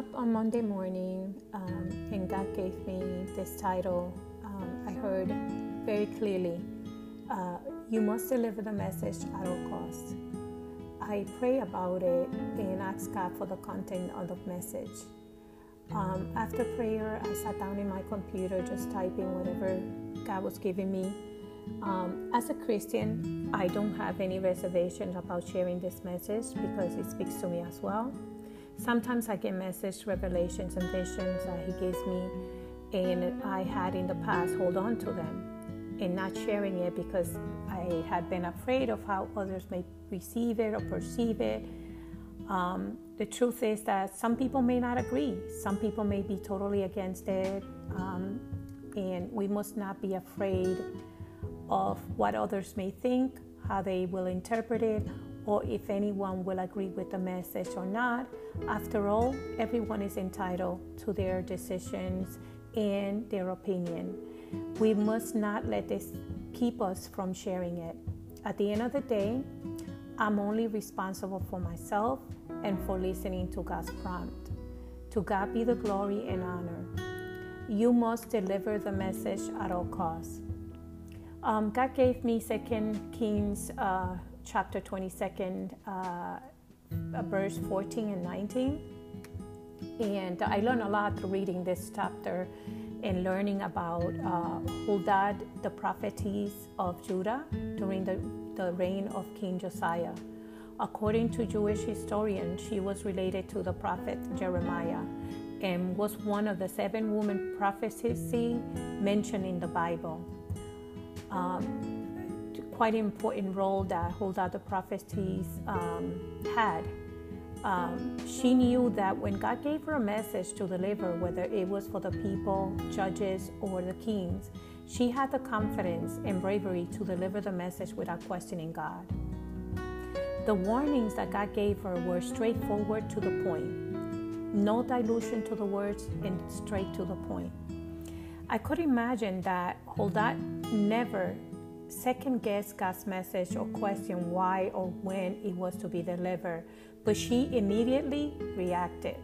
up on Monday morning um, and God gave me this title. Um, I heard very clearly uh, You must deliver the message at all costs. I pray about it and ask God for the content of the message. Um, after prayer, I sat down in my computer just typing whatever God was giving me. Um, as a Christian, I don't have any reservations about sharing this message because it speaks to me as well. Sometimes I get messages, revelations, and visions that He gives me, and I had in the past hold on to them and not sharing it because I had been afraid of how others may receive it or perceive it. Um, the truth is that some people may not agree, some people may be totally against it, um, and we must not be afraid of what others may think, how they will interpret it, or if anyone will agree with the message or not. After all, everyone is entitled to their decisions and their opinion. We must not let this keep us from sharing it. At the end of the day, I'm only responsible for myself and for listening to God's prompt. To God be the glory and honor. You must deliver the message at all costs. Um, God gave me Second Kings uh, chapter 22nd, uh, verse 14 and 19. And I learned a lot through reading this chapter and learning about uh, Huldah, the prophetess of Judah, during the, the reign of King Josiah. According to Jewish historians, she was related to the prophet Jeremiah and was one of the seven women prophecies mentioned in the Bible um, quite important role that Huldah the prophetess um, had. Um, she knew that when God gave her a message to deliver, whether it was for the people, judges, or the kings, she had the confidence and bravery to deliver the message without questioning God. The warnings that God gave her were straightforward to the point, no dilution to the words, and straight to the point. I could imagine that Huldah never second guessed God's message or questioned why or when it was to be delivered, but she immediately reacted.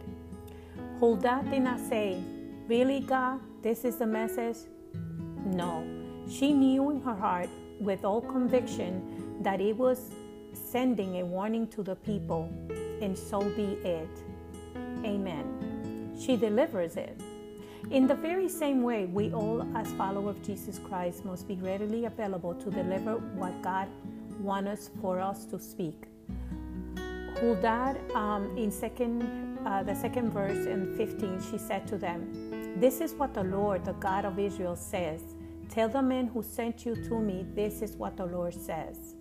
Huldah did not say, Really, God, this is the message? No. She knew in her heart with all conviction that it was sending a warning to the people, and so be it. Amen. She delivers it. In the very same way, we all, as followers of Jesus Christ, must be readily available to deliver what God wants for us to speak. Huldah, um, in second, uh, the second verse in 15, she said to them, This is what the Lord, the God of Israel, says. Tell the men who sent you to me, this is what the Lord says.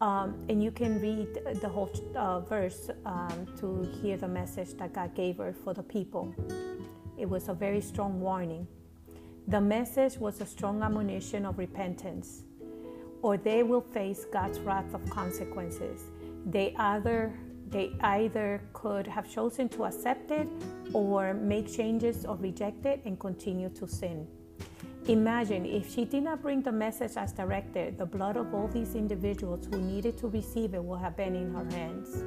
Um, and you can read the whole uh, verse um, to hear the message that God gave her for the people. It was a very strong warning. The message was a strong admonition of repentance, or they will face God's wrath of consequences. They either they either could have chosen to accept it or make changes or reject it and continue to sin. Imagine if she did not bring the message as directed, the blood of all these individuals who needed to receive it would have been in her hands.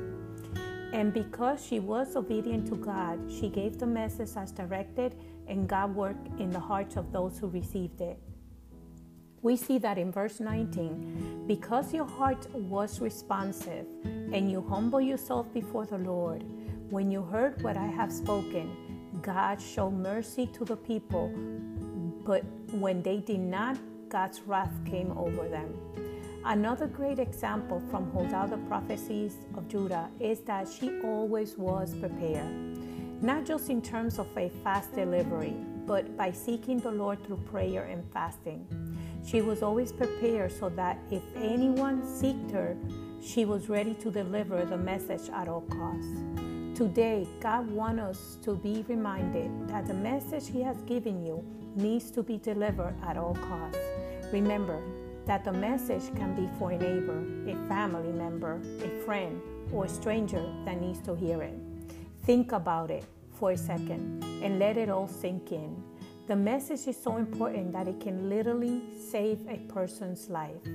And because she was obedient to God, she gave the message as directed, and God worked in the hearts of those who received it. We see that in verse 19 because your heart was responsive and you humble yourself before the Lord, when you heard what I have spoken, God showed mercy to the people, but when they did not, God's wrath came over them. Another great example from Huldah the prophetess of Judah is that she always was prepared, not just in terms of a fast delivery, but by seeking the Lord through prayer and fasting. She was always prepared so that if anyone seeked her, she was ready to deliver the message at all costs. Today, God wants us to be reminded that the message He has given you needs to be delivered at all costs. Remember, that the message can be for a neighbor, a family member, a friend, or a stranger that needs to hear it. Think about it for a second and let it all sink in. The message is so important that it can literally save a person's life.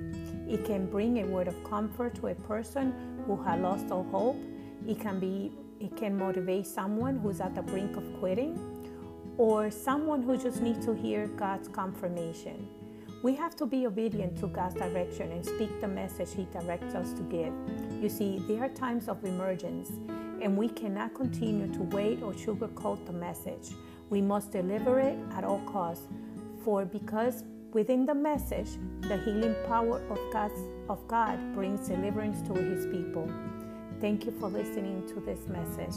It can bring a word of comfort to a person who has lost all hope. It can be it can motivate someone who's at the brink of quitting or someone who just needs to hear God's confirmation. We have to be obedient to God's direction and speak the message He directs us to give. You see, there are times of emergence, and we cannot continue to wait or sugarcoat the message. We must deliver it at all costs, for because within the message, the healing power of, God's, of God brings deliverance to His people. Thank you for listening to this message.